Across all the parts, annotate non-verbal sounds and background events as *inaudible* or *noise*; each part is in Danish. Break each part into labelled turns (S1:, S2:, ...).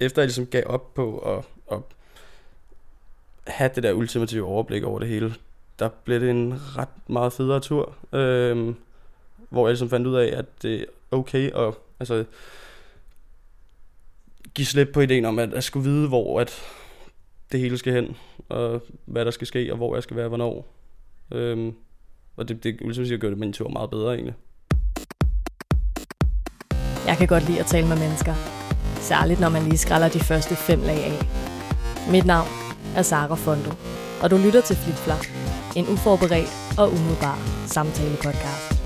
S1: efter jeg ligesom gav op på at, at have det der ultimative overblik over det hele, der blev det en ret meget federe tur, øh, hvor jeg ligesom fandt ud af, at det er okay at altså, give slip på ideen om, at jeg skulle vide, hvor at det hele skal hen, og hvad der skal ske, og hvor jeg skal være, hvornår. Øh, og det, det ultimativt ligesom gør det min tur meget bedre egentlig.
S2: Jeg kan godt lide at tale med mennesker. Særligt når man lige skræller de første fem lag af. Mit navn er Sara Fondo, og du lytter til Flitflap, en uforberedt og umiddelbar samtale-podcast.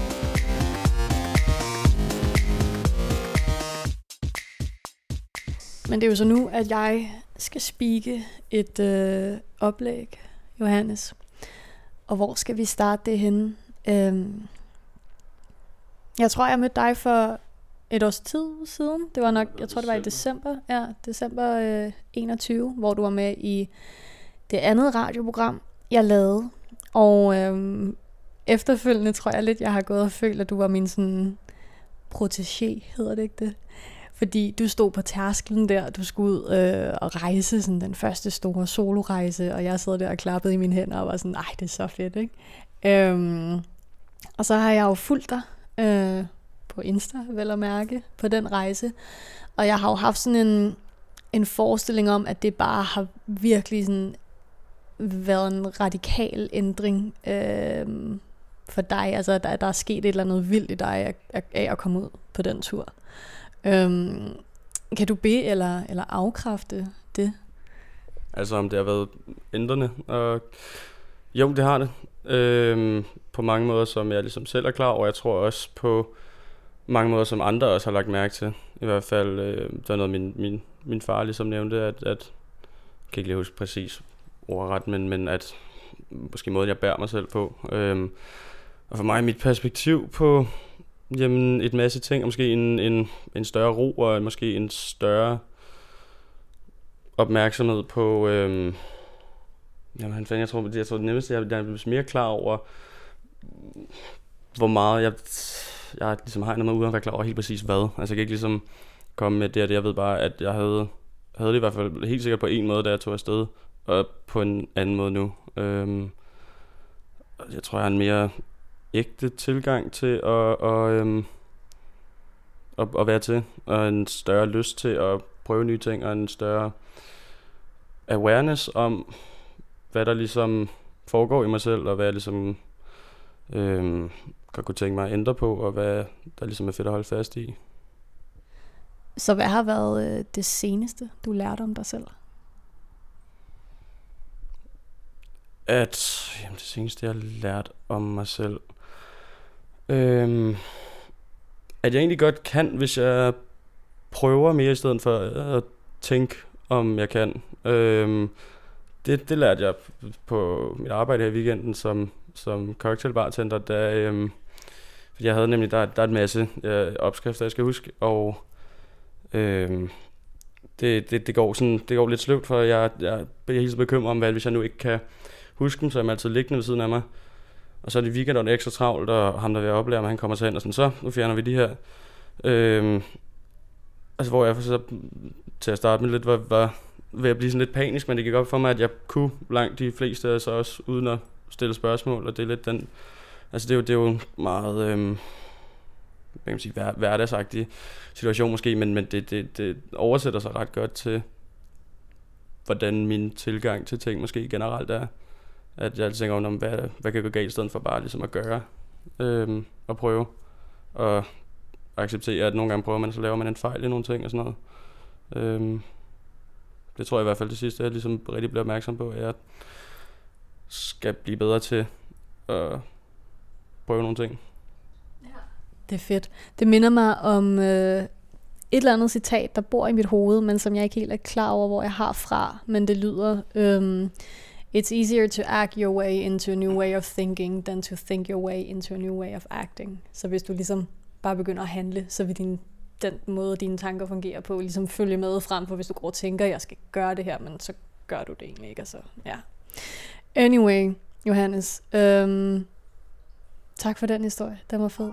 S2: Men det er jo så nu, at jeg skal spike et øh, oplæg, Johannes. Og hvor skal vi starte det henne? Øhm, jeg tror, jeg mødte dig for et års tid siden. Det var nok, jeg tror det var i december, ja, december øh, 21, hvor du var med i det andet radioprogram, jeg lavede. Og øhm, efterfølgende tror jeg lidt, jeg har gået og følt, at du var min sådan protégé, hedder det ikke det? Fordi du stod på tærsklen der, du skulle ud øh, og rejse, sådan den første store solorejse, og jeg sad der og klappede i mine hænder og var sådan, nej, det er så fedt, ikke? Øhm, og så har jeg jo fulgt dig øh, på Insta, vel at mærke, på den rejse. Og jeg har jo haft sådan en, en forestilling om, at det bare har virkelig sådan været en radikal ændring øh, for dig. Altså, der, der er sket et eller andet vildt i dig af, af, at komme ud på den tur. Øh, kan du bede eller, eller afkræfte det?
S1: Altså om det har været ændrende. Og jo, det har det. Øh, på mange måder, som jeg ligesom selv er klar over. Jeg tror også på mange måder, som andre også har lagt mærke til. I hvert fald, øh, der er noget, min, min, min far ligesom nævnte, at, at jeg kan ikke lige huske præcis ordret, men, men at måske måden, jeg bærer mig selv på. Øh, og for mig, mit perspektiv på jamen, et masse ting, og måske en, en, en større ro, og måske en større opmærksomhed på... Øh, jamen, jeg tror, jeg tror det nemmeste, jeg, jeg er mere klar over, hvor meget jeg jeg ligesom har mig uden at være klar over helt præcis hvad. Altså jeg kan ikke ligesom komme med det og det. Jeg ved bare, at jeg havde, havde det i hvert fald helt sikkert på en måde, da jeg tog afsted, og på en anden måde nu. Øhm, jeg tror, jeg har en mere ægte tilgang til at, og, øhm, at, at være til, og en større lyst til at prøve nye ting, og en større awareness om, hvad der ligesom foregår i mig selv, og hvad jeg ligesom øhm, godt kunne tænke mig at ændre på, og hvad der ligesom er fedt at holde fast i.
S2: Så hvad har været øh, det seneste, du lærte om dig selv?
S1: At, jamen det seneste, jeg har lært om mig selv, øhm, at jeg egentlig godt kan, hvis jeg prøver mere i stedet for at tænke, om jeg kan. Øhm, det, det lærte jeg på mit arbejde her i weekenden som, som cocktailbartender, der, øhm, fordi jeg havde nemlig, der, der er en masse øh, opskrifter, jeg skal huske, og øhm, det, det, det, går sådan, det går lidt sløvt, for jeg, jeg bliver helt så bekymret om, hvad hvis jeg nu ikke kan huske dem, så er jeg altid liggende ved siden af mig. Og så er det weekend, og det er ekstra travlt, og ham, der vil oplære mig, han kommer så hen og sådan, så nu fjerner vi de her. Øhm, altså, hvor jeg så til at starte med lidt var, var ved at blive sådan lidt panisk, men det gik op for mig, at jeg kunne langt de fleste af så også uden at stille spørgsmål, og det er lidt den Altså det er jo, det er jo meget øhm, hvad kan man sige, hver, hverdagsagtig situation måske, men, men det, det, det oversætter sig ret godt til, hvordan min tilgang til ting måske generelt er. At jeg tænker om, hvad, hvad kan gå galt, i stedet for bare ligesom at gøre øhm, og prøve. Og acceptere, at nogle gange prøver man, så laver man en fejl i nogle ting og sådan noget. Øhm, det tror jeg i hvert fald det sidste, jeg ligesom rigtig bliver opmærksom på, er, at jeg skal blive bedre til at prøve nogle ting.
S2: Ja. Det er fedt. Det minder mig om øh, et eller andet citat, der bor i mit hoved, men som jeg ikke helt er klar over, hvor jeg har fra. Men det lyder, um, It's easier to act your way into a new way of thinking, than to think your way into a new way of acting. Så hvis du ligesom bare begynder at handle, så vil din, den måde, dine tanker fungerer på, ligesom følge med frem, for hvis du går og tænker, jeg skal gøre det her, men så gør du det egentlig ikke. Altså, ja. Anyway, Johannes, øhm, Tak for den historie. Den var fed.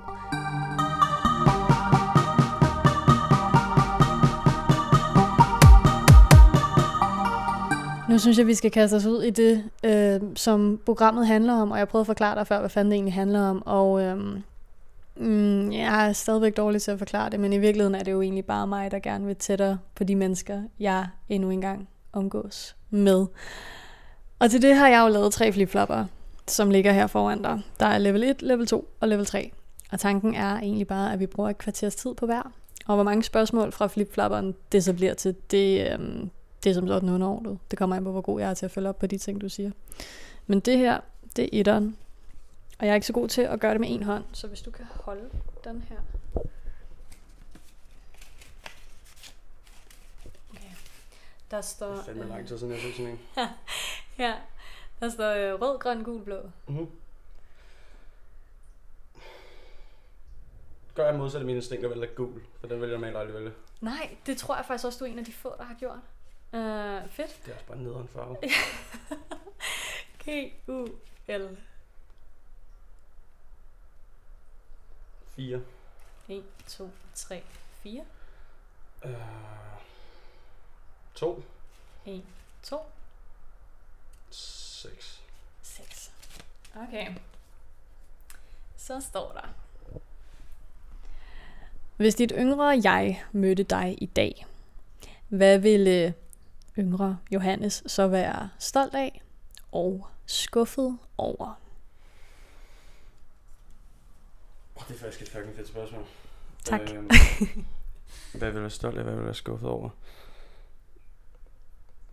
S2: nu synes jeg, vi skal kaste os ud i det, øh, som programmet handler om, og jeg prøvede at forklare dig før, hvad fanden det egentlig handler om, og øh, mm, jeg er stadigvæk dårlig til at forklare det, men i virkeligheden er det jo egentlig bare mig, der gerne vil tættere på de mennesker, jeg endnu engang omgås med. Og til det har jeg jo lavet tre flipflopper, som ligger her foran dig. Der er level 1, level 2 og level 3. Og tanken er egentlig bare, at vi bruger et kvarters tid på hver. Og hvor mange spørgsmål fra flipflopperen det så bliver til, det, øhm, det er som sådan underordnet. Det kommer an på, hvor god jeg er til at følge op på de ting, du siger. Men det her, det er etteren. Og jeg er ikke så god til at gøre det med en hånd, så hvis du kan holde den her. Okay. Der står...
S1: Det er fandme lang tid siden, jeg sådan en. *laughs* *laughs*
S2: ja, der står øh, rød, grøn, gul, blå.
S1: Mm-hmm. Gør jeg modsat af mine instinkter vælger gul, for den vælger jeg normalt aldrig vælge.
S2: Nej, det tror jeg faktisk også, du er en af de få, der har gjort. Uh, fedt.
S1: Det er også bare nederen farve.
S2: K-U-L.
S1: 4.
S2: 1, 2, 3, 4.
S1: Øh, 2.
S2: 1, 2,
S1: 6.
S2: 6. Okay. Så står der. Hvis dit yngre jeg mødte dig i dag, hvad ville yngre Johannes så være stolt af og skuffet over?
S1: Det er faktisk et fucking fedt spørgsmål.
S2: Tak.
S1: Øhm, *laughs* hvad vil jeg være stolt af, hvad vil jeg være skuffet over?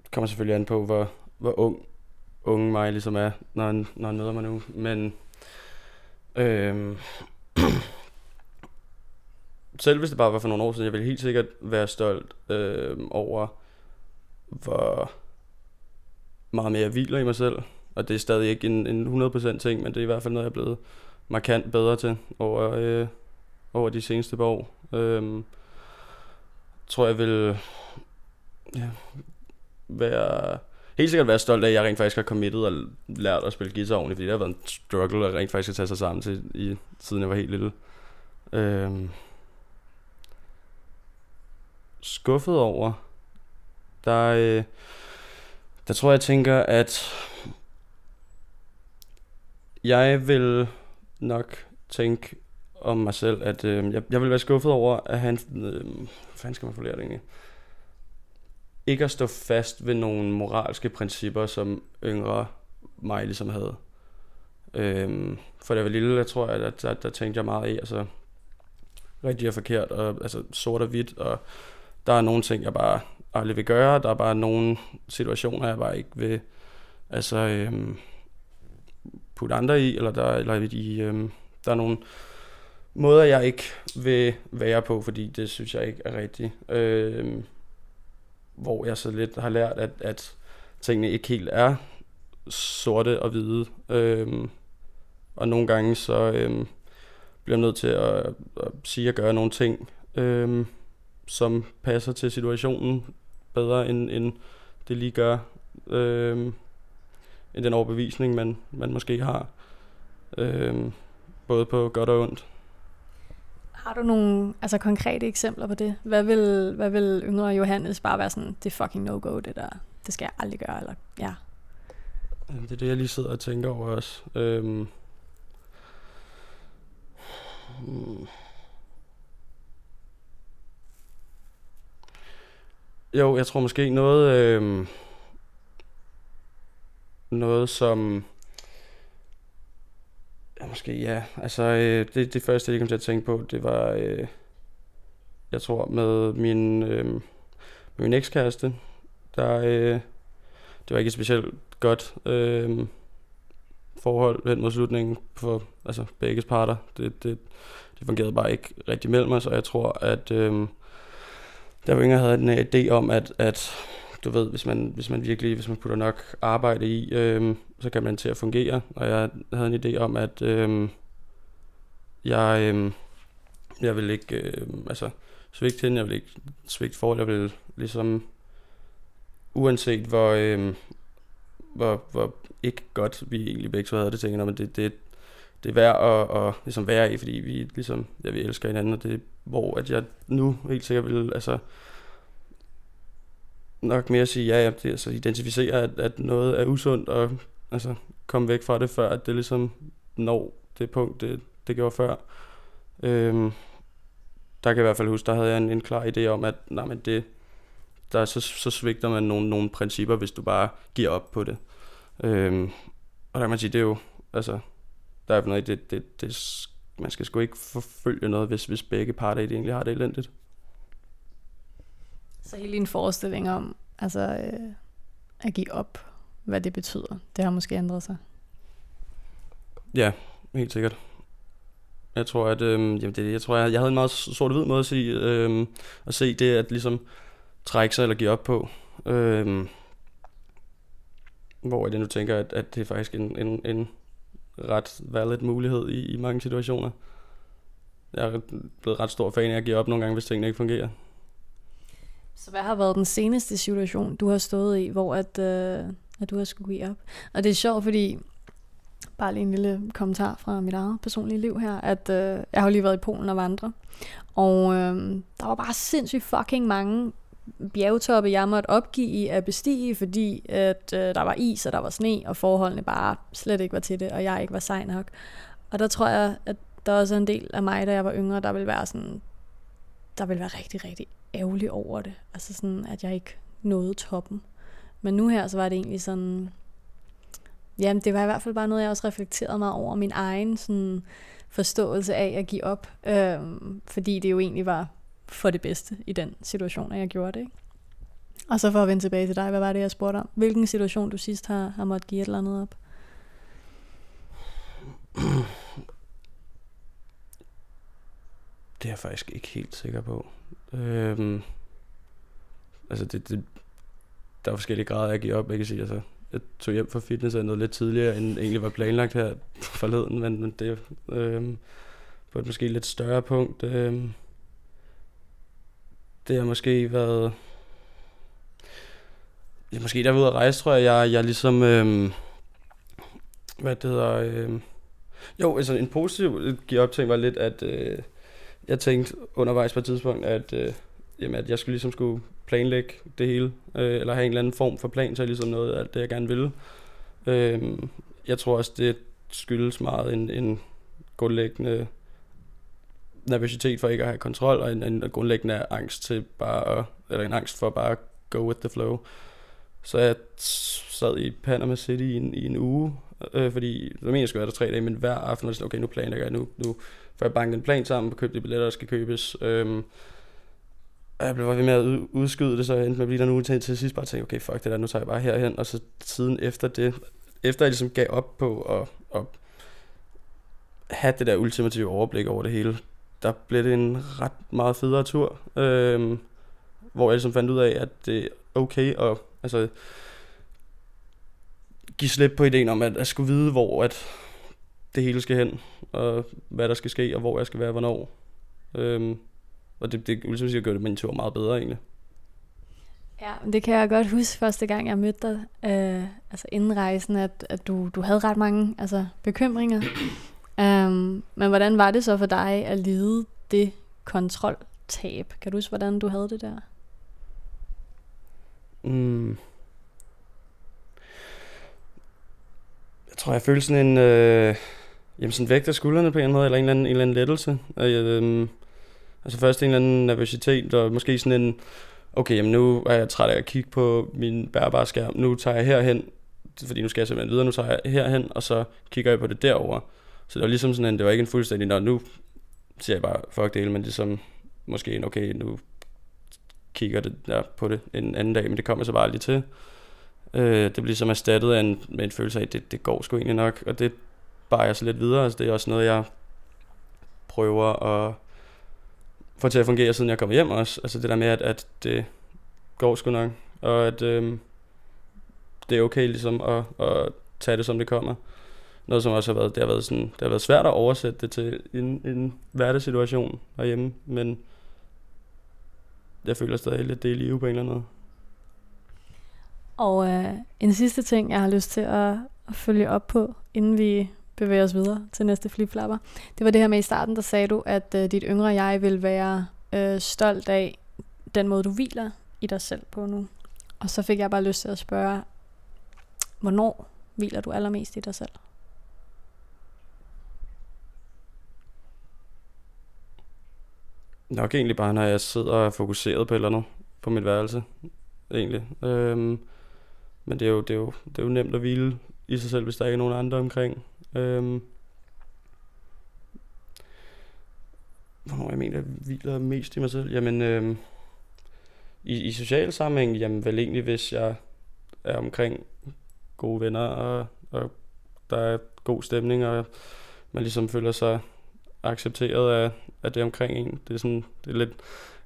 S1: Det kommer selvfølgelig an på, hvor, hvor ung unge mig ligesom er, når han, når han møder mig nu. Men øh, *clears throat* selv hvis det bare var for nogle år siden, jeg ville helt sikkert være stolt øh, over, hvor meget mere jeg hviler i mig selv. Og det er stadig ikke en, en 100% ting, men det er i hvert fald noget, jeg er blevet markant bedre til over, øh, over de seneste par år. Øh, tror jeg vil ja, være helt sikkert være stolt af, at jeg rent faktisk har committed og lært at spille guitar ordentligt, fordi det har været en struggle at rent faktisk at tage sig sammen til, i, siden jeg var helt lille. Øhm, skuffet over, der, øh, der tror jeg, jeg tænker, at jeg vil nok tænke om mig selv, at øh, jeg, jeg vil være skuffet over, at han... Øh, hvad fanden skal man få det egentlig? Ikke at stå fast ved nogle moralske principper, som yngre mig ligesom havde. Øhm, for da jeg var lille, jeg tror, at der, der, der tænkte jeg meget i, altså rigtigt og forkert, og altså sort og hvidt, og der er nogle ting, jeg bare aldrig vil gøre, der er bare nogle situationer, jeg bare ikke vil, altså, øhm, putte andre i, eller der, eller i, øhm, der er nogle måder, jeg ikke vil være på, fordi det synes jeg ikke er rigtigt. Øhm, hvor jeg så lidt har lært, at, at tingene ikke helt er sorte og hvide. Øhm, og nogle gange så øhm, bliver jeg nødt til at, at sige og gøre nogle ting, øhm, som passer til situationen bedre, end, end det lige gør. Øhm, end den overbevisning, man, man måske har. Øhm, både på godt og ondt.
S2: Har du nogle altså, konkrete eksempler på det? Hvad vil, hvad vil yngre Johannes bare være sådan, det er fucking no-go, det der. Det skal jeg aldrig gøre, eller ja.
S1: Det er det, jeg lige sidder og tænker over også. Øhm. Hmm. Jo, jeg tror måske noget... øhm, noget som... Ja, måske ja. Altså, øh, det, det første, jeg kom til at tænke på, det var... Øh, jeg tror, med min, øh, med min ekskæreste, der... Øh, det var ikke et specielt godt øh, forhold hen mod slutningen for altså, begge parter. Det, det, det fungerede bare ikke rigtig mellem os, og jeg tror, at... Øh, der var ingen, der havde en øh, idé om, at, at du ved, hvis man, hvis man virkelig, hvis man putter nok arbejde i, øhm, så kan man til at fungere. Og jeg havde en idé om, at øhm, jeg, øhm, jeg vil ikke, øhm, altså, svigte hende, jeg vil ikke svigte forhold, jeg vil ligesom, uanset hvor, øhm, hvor, hvor ikke godt vi egentlig begge så havde det, tænker men det, det, det er værd at, at ligesom være i, fordi vi ligesom, ja, vi elsker hinanden, og det hvor at jeg nu helt sikkert vil, altså, nok mere at sige, ja, ja det, altså identificere, at, at noget er usundt, og altså komme væk fra det, før at det ligesom når det punkt, det, det gjorde før. Øhm, der kan jeg i hvert fald huske, der havde jeg en, en klar idé om, at nej, men det, der så, så svigter man nogle, nogle principper, hvis du bare giver op på det. Øhm, og der kan man sige, det er jo, altså, der er noget, det, det, det, man skal sgu ikke forfølge noget, hvis, hvis begge parter egentlig har det elendigt.
S2: Så hele din forestilling om altså, øh, at give op, hvad det betyder, det har måske ændret sig?
S1: Ja, helt sikkert. Jeg tror, at øh, jamen det, jeg tror, jeg, jeg havde en meget sort-hvid måde at, sige, øh, at se det, at ligesom trække sig eller give op på. Øh, hvor jeg nu tænker, at, at det er faktisk en, en, en ret valid mulighed i, i mange situationer. Jeg er blevet ret stor fan af at give op nogle gange, hvis tingene ikke fungerer.
S2: Så hvad har været den seneste situation, du har stået i, hvor at, øh, at du har skulle give op? Og det er sjovt, fordi bare lige en lille kommentar fra mit eget personlige liv her, at øh, jeg har lige været i Polen og vandre, og øh, der var bare sindssygt fucking mange bjergtoppe, jeg måtte opgive at bestige, fordi at, øh, der var is, og der var sne, og forholdene bare slet ikke var til det, og jeg ikke var sej nok. Og der tror jeg, at der også er en del af mig, da jeg var yngre, der ville være sådan, der ville være rigtig, rigtig ærgerlig over det. Altså sådan, at jeg ikke nåede toppen. Men nu her, så var det egentlig sådan, jamen det var i hvert fald bare noget, jeg også reflekterede meget over min egen sådan, forståelse af at give op. Øhm, fordi det jo egentlig var for det bedste i den situation, at jeg gjorde det. Ikke? Og så for at vende tilbage til dig, hvad var det, jeg spurgte om? Hvilken situation du sidst har, har måttet give et eller andet op?
S1: Det er jeg faktisk ikke helt sikker på. Øhm, altså, det, det, der er forskellige grader jeg giver op. Jeg kan sige, altså, jeg tog hjem fra fitness lidt tidligere, end egentlig var planlagt her forleden, men, men det øhm, på et måske lidt større punkt. Øhm, det har måske været... Ja, måske der ude at rejse, tror jeg, jeg, jeg ligesom... Øhm, hvad det hedder... Øhm, jo, altså en positiv øh, giver op ting var lidt, at øh, jeg tænkte undervejs på et tidspunkt, at, øh, jamen, at jeg skulle ligesom skulle planlægge det hele, øh, eller have en eller anden form for plan til ligesom noget af alt det, jeg gerne ville. Øh, jeg tror også, det skyldes meget en, en grundlæggende nervøsitet for ikke at have kontrol, og en, en grundlæggende angst til bare at, eller en angst for bare at go with the flow. Så jeg sad i Panama City i en, i en uge, øh, fordi jeg mener, jeg skulle være der tre dage, men hver aften var sådan, okay, nu planlægger jeg, nu, nu får jeg banket en plan sammen, og købt de billetter, der skal købes. øh, og jeg blev ved med at udskyde det, så jeg endte med at blive der nu til, til sidst bare tænkte, okay, fuck det der, nu tager jeg bare herhen, og så tiden efter det, efter jeg ligesom gav op på at, at have det der ultimative overblik over det hele, der blev det en ret meget federe tur, øh, hvor jeg ligesom fandt ud af, at det er okay at altså, give slip på ideen om, at jeg skulle vide, hvor at det hele skal hen, og hvad der skal ske, og hvor jeg skal være, hvornår. Øhm, og det, det ultimativt gør det min tur meget bedre egentlig.
S2: Ja, det kan jeg godt huske første gang, jeg mødte dig, øh, altså inden rejsen, at, at du, du havde ret mange altså, bekymringer. um, men hvordan var det så for dig at lide det kontroltab? Kan du huske, hvordan du havde det der? Mm.
S1: Tror, jeg følte sådan en... Øh, jamen sådan vægt af skuldrene på en måde, eller en eller anden, en eller anden lettelse. Og, øh, altså først en eller anden nervøsitet, og måske sådan en... Okay, jamen nu er jeg træt af at kigge på min bærbare skærm. Nu tager jeg herhen, fordi nu skal jeg simpelthen videre. Nu tager jeg herhen, og så kigger jeg på det derover. Så det var ligesom sådan en, det var ikke en fuldstændig, når nu siger jeg bare, fuck det hele, men ligesom måske en, okay, nu kigger det der på det en anden dag, men det kommer så bare lige til. Øh, det bliver som erstattet af en, med en følelse af, at det, det går sgu egentlig nok, og det bare jeg så lidt videre. Altså, det er også noget, jeg prøver at få til at fungere, siden jeg kommer hjem også. Altså det der med, at, at det går sgu nok, og at øh, det er okay ligesom at, at tage det, som det kommer. Noget, som også har været, det har været, sådan, det har været svært at oversætte det til en, en hverdagssituation herhjemme, men jeg føler stadig lidt det i live på en eller anden måde.
S2: Og øh, en sidste ting, jeg har lyst til at, at følge op på, inden vi bevæger os videre til næste flipflapper. Det var det her med i starten, der sagde du, at øh, dit yngre jeg vil være øh, stolt af den måde, du hviler i dig selv på nu. Og så fik jeg bare lyst til at spørge, hvornår hviler du allermest i dig selv?
S1: Nok egentlig bare, når jeg sidder og er fokuseret på et eller andet på mit værelse, egentlig. Øhm, men det er, jo, det, er jo, det er jo nemt at hvile i sig selv, hvis der ikke er nogen andre omkring. Øhm, hvornår jeg mener, jeg hviler mest i mig selv? Jamen, øhm, i, i social sammenhæng, jamen vel egentlig, hvis jeg er omkring gode venner, og, og der er god stemning, og man ligesom føler sig accepteret af, af det omkring en. Det er sådan, det er lidt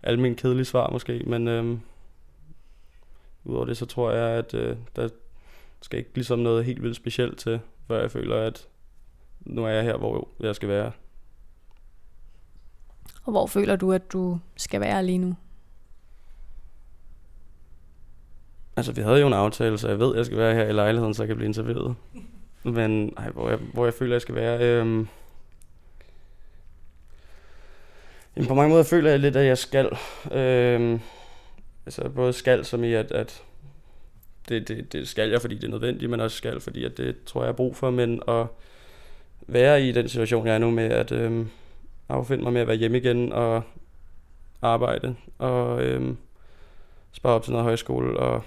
S1: almindeligt kedeligt svar måske, men øhm, udover det, så tror jeg, at øh, der skal ikke ligesom noget helt vildt specielt til, før jeg føler, at nu er jeg her, hvor jeg skal være.
S2: Og hvor føler du, at du skal være lige nu?
S1: Altså, vi havde jo en aftale, så jeg ved, at jeg skal være her i lejligheden, så jeg kan blive interviewet. Men ej, hvor, jeg, hvor jeg føler, jeg skal være... Øhm, jamen, på mange måder føler jeg lidt, at jeg skal. Øhm, altså, både skal som i, at, at det, det, det skal jeg, fordi det er nødvendigt, men også skal, fordi at det tror jeg er brug for. Men at være i den situation, jeg er nu med at øh, affinde mig med at være hjemme igen og arbejde og øh, spare op til noget højskole og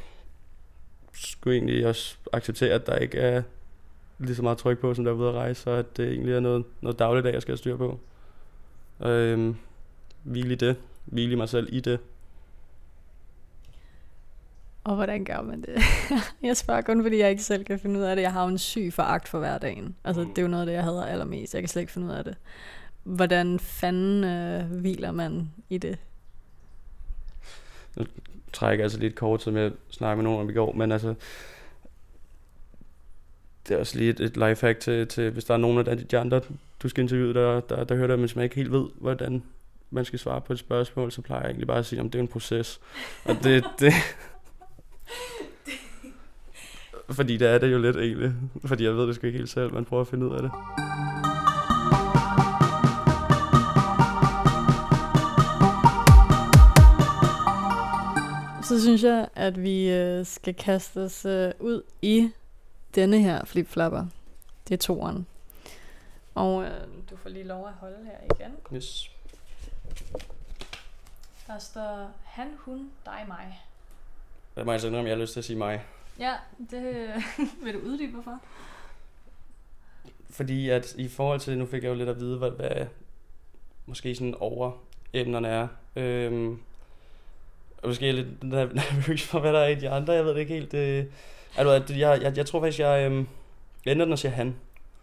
S1: skulle egentlig også acceptere, at der ikke er lige så meget tryk på, som der er ude at rejse, og at det egentlig er noget, noget dagligdag, jeg skal have styr på. Og øh, hvile i det. Hvile i mig selv i det.
S2: Og hvordan gør man det? *laughs* jeg spørger kun, fordi jeg ikke selv kan finde ud af det. Jeg har jo en syg foragt for hverdagen. Altså, det er jo noget af det, jeg hader allermest. Jeg kan slet ikke finde ud af det. Hvordan fanden øh, hviler man i det?
S1: Nu trækker jeg altså lidt kort, som jeg snakkede med nogen om i går, men altså, det er også lige et, et lifehack til, til, hvis der er nogen af de andre, du skal interviewe, der, der, der hører det, men som ikke helt ved, hvordan man skal svare på et spørgsmål, så plejer jeg egentlig bare at sige, at det er en proces. Og det, det, fordi det er det jo lidt egentlig. Fordi jeg ved det sgu ikke helt selv, man prøver at finde ud af det.
S2: Så synes jeg, at vi øh, skal kaste os øh, ud i denne her flipflapper. Det er toeren. Og øh, du får lige lov at holde her igen.
S1: Yes.
S2: Der står han, hun, dig, mig.
S1: Jeg må altså indrømme, jeg har lyst til at sige mig.
S2: Ja, det *laughs* vil du uddybe for.
S1: Fordi at i forhold til, nu fik jeg jo lidt at vide, hvad, hvad måske sådan over emnerne er. Øhm, og måske er jeg lidt *laughs* nervøs for, hvad der er i de andre. Jeg ved det ikke helt. Det, altså, jeg, jeg, jeg tror faktisk, jeg, øhm, ender den og siger han.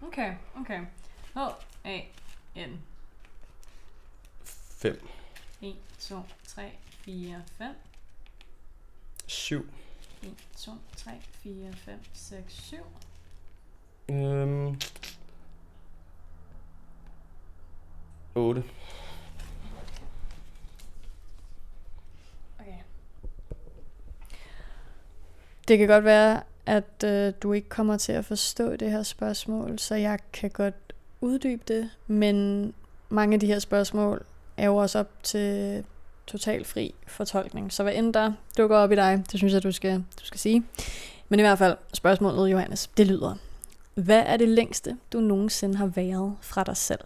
S2: Okay, okay. H-A-N.
S1: 5.
S2: 1, 2, 3, 4, 5.
S1: 7.
S2: 1, 2, 3, 4, 5, 6, 7.
S1: Øhm, 8.
S2: Okay. Det kan godt være, at øh, du ikke kommer til at forstå det her spørgsmål, så jeg kan godt uddybe det, men mange af de her spørgsmål er jo også op til total fri fortolkning. Så hvad end der dukker op i dig, det synes jeg, du skal, du skal sige. Men i hvert fald, spørgsmålet, Johannes, det lyder. Hvad er det længste, du nogensinde har været fra dig selv?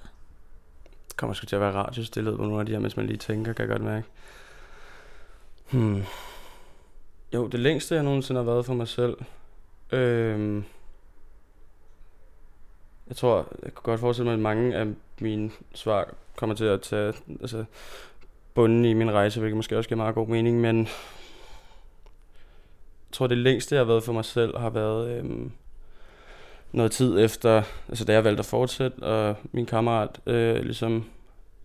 S1: Det kommer sgu til at være radiostillet på nogle af de her, mens man lige tænker, kan jeg godt mærke. Hmm. Jo, det længste, jeg nogensinde har været for mig selv. Øhm, jeg tror, jeg kunne godt forestille mig, at mange af mine svar kommer til at tage altså, bunden i min rejse, hvilket måske også giver meget god mening, men jeg tror, det længste, jeg har været for mig selv, har været øhm, noget tid efter, altså da jeg valgte at fortsætte, og min kammerat øh, ligesom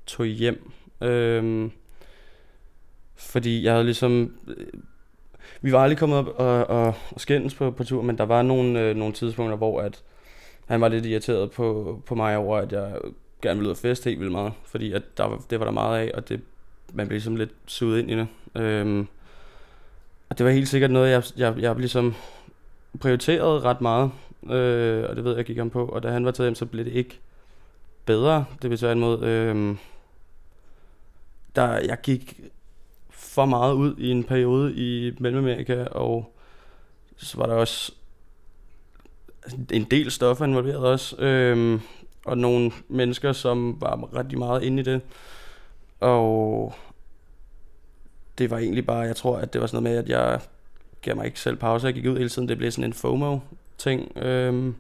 S1: tog hjem. Øhm, fordi jeg havde ligesom... Øh, vi var aldrig kommet op og, og, og skændes på, på tur, men der var nogle, øh, nogle tidspunkter, hvor at han var lidt irriteret på, på mig over, at jeg gerne ville ud og feste helt vildt meget, fordi at der var, det var der meget af, og det, man blev ligesom lidt suget ind i det. Øhm, og det var helt sikkert noget, jeg, jeg, jeg ligesom prioriterede ret meget, øh, og det ved jeg gik ham på, og da han var taget hjem, så blev det ikke bedre. Det blev tværtimod, øh, der, jeg gik for meget ud i en periode i Mellemamerika, og så var der også en del stoffer involveret også, øh, og nogle mennesker, som var rigtig meget inde i det. Og det var egentlig bare, jeg tror, at det var sådan noget med, at jeg gav mig ikke selv pause, jeg gik ud hele tiden, det blev sådan en FOMO-ting. Øhm,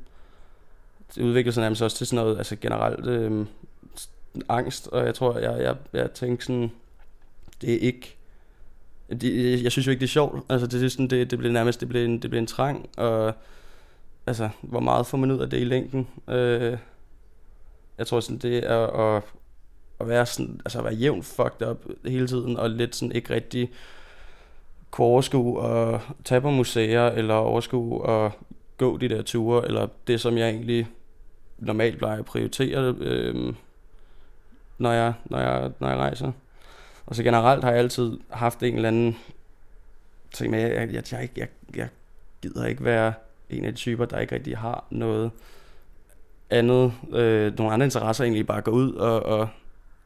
S1: det udviklede sig nærmest også til sådan noget, altså generelt øhm, angst, og jeg tror, jeg, jeg, jeg tænkte sådan, det er ikke, det, jeg synes jo ikke, det er sjovt. Altså, det, er sådan, det, det blev nærmest, det blev, en, det blev en trang, og altså, hvor meget får man ud af det i længden? Øh, jeg tror sådan, det er at, at være sådan, altså at være jævnt fucked up hele tiden, og lidt sådan ikke rigtig kunne overskue at tage på museer, eller overskue at gå de der ture, eller det, som jeg egentlig normalt plejer at prioritere, øh, når, jeg, når, jeg, når jeg rejser. Og så generelt har jeg altid haft en eller anden ting med, at jeg, jeg, jeg, jeg, jeg gider ikke være en af de typer, der ikke rigtig har noget andet, øh, nogle andre interesser egentlig bare gå ud og, og,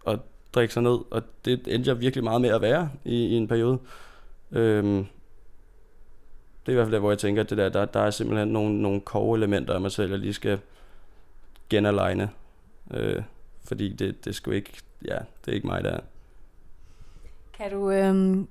S1: at drikke sig ned, og det endte jeg virkelig meget med at være i, i en periode. Øhm, det er i hvert fald der, hvor jeg tænker, at det der, der, der er simpelthen nogle, nogle core-elementer af mig selv, jeg lige skal genaligne. Øh, fordi det, det skulle ikke, ja, det er ikke mig, der
S2: Kan du, øhm,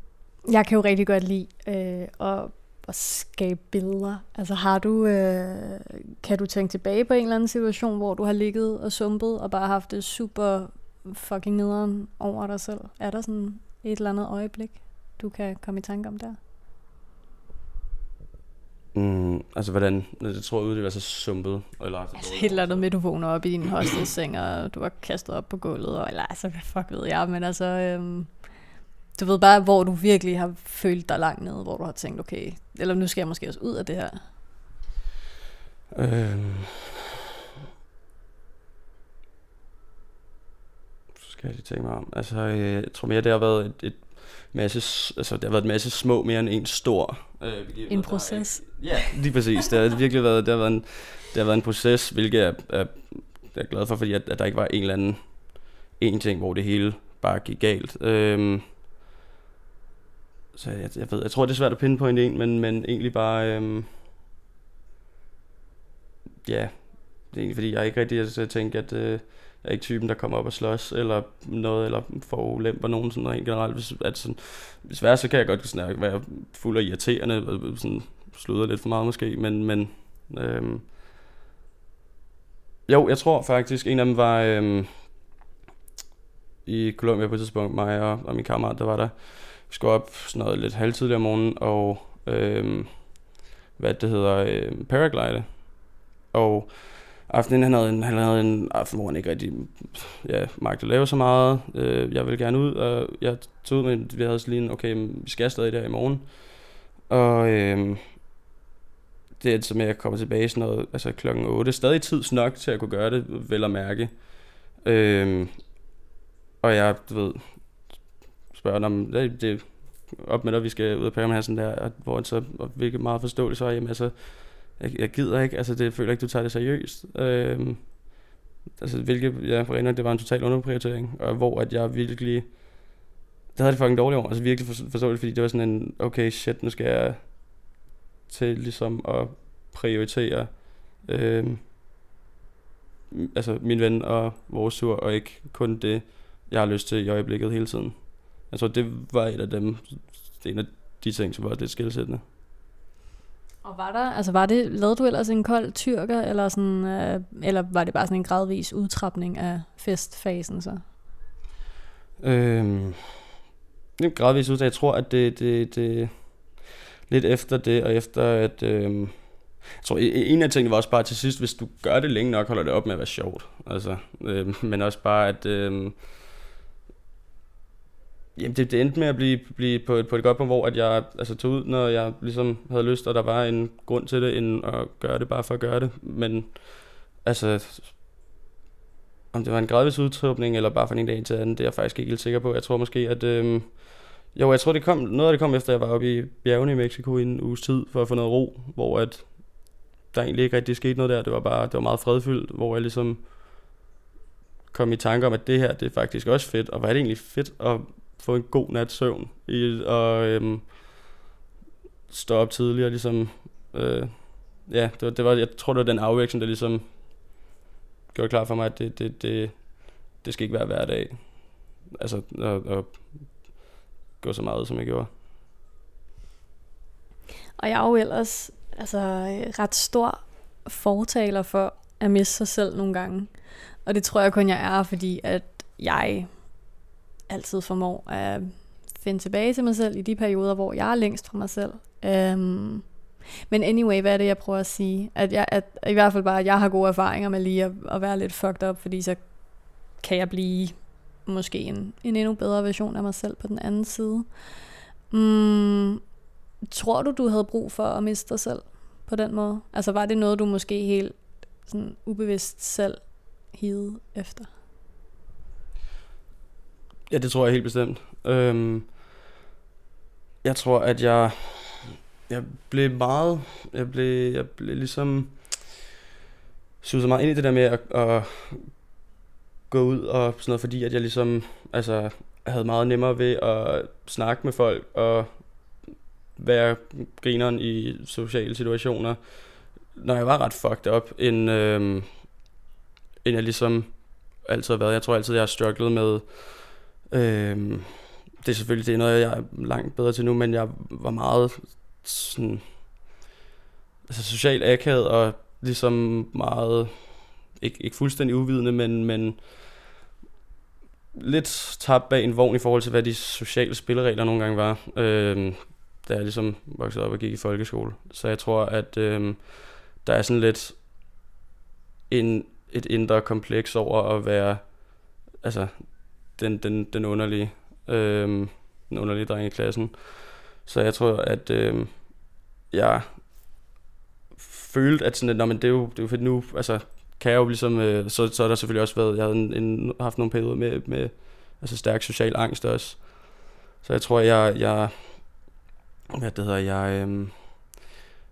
S2: jeg kan jo rigtig godt lide øh, at, at skabe billeder. Altså har du, øh, kan du tænke tilbage på en eller anden situation, hvor du har ligget og sumpet og bare haft det super fucking nederen over dig selv? Er der sådan et eller andet øjeblik, du kan komme i tanke om der?
S1: Mm, altså hvordan, jeg tror ud, det var så sumpet. Eller
S2: altså helt andet med, du vågner op i din hostelseng, og du var kastet op på gulvet, og, eller altså, hvad fuck ved jeg, men altså, øhm, du ved bare, hvor du virkelig har følt dig langt nede, hvor du har tænkt, okay, eller nu skal jeg måske også ud af det her. Øhm.
S1: Skal jeg lige tænke mig om. Altså, øh, jeg tror mere, det har været et, et masse, altså det har været en masse små mere end en stor.
S2: Øh, en proces.
S1: Er, ja, lige præcis. Det har virkelig været, det har været en, det har været en proces, hvilket jeg er, er, er glad for, fordi at, at der ikke var en eller anden en ting, hvor det hele bare gik galt. Øhm, så jeg, jeg ved, jeg tror det er svært at på en en, men, men egentlig bare, øhm, ja, det er egentlig fordi, jeg ikke rigtig, jeg tænker, at øh, jeg er ikke typen, der kommer op og slås, eller noget, eller får ulemper nogen sådan rent generelt. Hvis, at sådan, hvis værre, så kan jeg godt sådan, være fuld af irriterende, og sådan, sluder lidt for meget måske, men, men øhm, jo, jeg tror faktisk, en af dem var øhm, i Colombia på et tidspunkt, mig og, og min kammerat, der var der. Vi skulle op sådan noget lidt halvtidligere om morgenen, og øhm, hvad det hedder, øhm, paraglide. Og aftenen, han havde en, han havde en aften, hvor han ikke rigtig ja, magte at lave så meget. Øh, jeg ville gerne ud, og jeg tog ud, men vi havde også lige en, okay, vi skal stadig der i morgen. Og øh, det er så med, at jeg kommer tilbage sådan noget, altså klokken 8. Stadig tids nok til at kunne gøre det, vel at mærke. Øh, og jeg, du ved, spørger om, det, det op med dig, vi skal ud af her sådan der, hvor han så, og hvilket meget forståeligt så, jamen altså, jeg, jeg gider ikke, altså det føler ikke, du tager det seriøst. Øhm, altså hvilket, ja, for det var en total underprioritering, og hvor at jeg virkelig, det havde det fucking dårligt over, altså virkelig for, forståeligt, fordi det var sådan en, okay shit, nu skal jeg til ligesom at prioritere øhm, altså min ven og vores tur, og ikke kun det, jeg har lyst til i øjeblikket hele tiden. Jeg tror, det var et af dem, det er en af de ting, som var lidt skilsættende.
S2: Og var der, altså var det, lavede du ellers en kold tyrker, eller, sådan, øh, eller var det bare sådan en gradvis udtrapning af festfasen så?
S1: Øhm, det er gradvis udtrapning. jeg tror, at det, det, det, lidt efter det, og efter at, øhm, jeg tror, e-, en af tingene var også bare til sidst, hvis du gør det længe nok, holder det op med at være sjovt. Altså, øh, men også bare, at øh, Jamen, det, det endte med at blive, blive på, et, på et godt punkt, hvor at jeg altså, tog ud, når jeg ligesom havde lyst, og der var en grund til det, end at gøre det bare for at gøre det. Men altså, om det var en gradvis udtrykning, eller bare fra en dag til anden, det er jeg faktisk ikke helt sikker på. Jeg tror måske, at... Øh, jo, jeg tror, det kom, noget af det kom efter, at jeg var oppe i bjergene i Mexico i en uges tid, for at få noget ro, hvor at der egentlig ikke rigtig skete noget der. Det var bare, det var meget fredfyldt, hvor jeg ligesom kom i tanke om, at det her, det er faktisk også fedt, og var det egentlig fedt at få en god nat søvn i, og øhm, stå op tidligere, ligesom, øh, ja, det var, det var, jeg tror, det var den afveksling, der ligesom gjorde klar for mig, at det, det, det, det skal ikke være hver dag. Altså, at, at gå så meget, som jeg gjorde.
S2: Og jeg er jo ellers altså, ret stor fortaler for at miste sig selv nogle gange. Og det tror jeg kun, jeg er, fordi at jeg altid formår at finde tilbage til mig selv i de perioder, hvor jeg er længst fra mig selv. Um, men anyway, hvad er det, jeg prøver at sige? At, jeg, at i hvert fald bare, at jeg har gode erfaringer med lige at, at være lidt fucked up, fordi så kan jeg blive måske en, en endnu bedre version af mig selv på den anden side. Mm, tror du, du havde brug for at miste dig selv på den måde? Altså var det noget, du måske helt sådan ubevidst selv hede efter?
S1: Ja, det tror jeg helt bestemt. Øhm, jeg tror, at jeg, jeg blev meget, jeg blev, jeg blev ligesom suget meget ind i det der med at, at gå ud og sådan noget, fordi at jeg ligesom, altså, havde meget nemmere ved at snakke med folk og være grineren i sociale situationer, når jeg var ret fucked up, end, øhm, end jeg ligesom altid har været. Jeg tror altid, jeg har strugglet med, øhm, det er selvfølgelig det er noget, jeg er langt bedre til nu, men jeg var meget sådan, altså socialt akavet og ligesom meget, ikke, ikke fuldstændig uvidende, men, men lidt tabt bag en vogn i forhold til, hvad de sociale spilleregler nogle gange var, øh, da jeg ligesom voksede op og gik i folkeskole. Så jeg tror, at øh, der er sådan lidt en, et indre kompleks over at være altså, den, den, den underlige øh, den underlige dreng i klassen. Så jeg tror, at øh, jeg følte, at sådan, at, men det, er jo, det er jo fedt nu, altså kan jeg jo ligesom, øh, så, så har der selvfølgelig også været, jeg havde en, en, haft nogle perioder med, med altså stærk social angst også. Så jeg tror, jeg, jeg hvad det hedder, jeg, øh,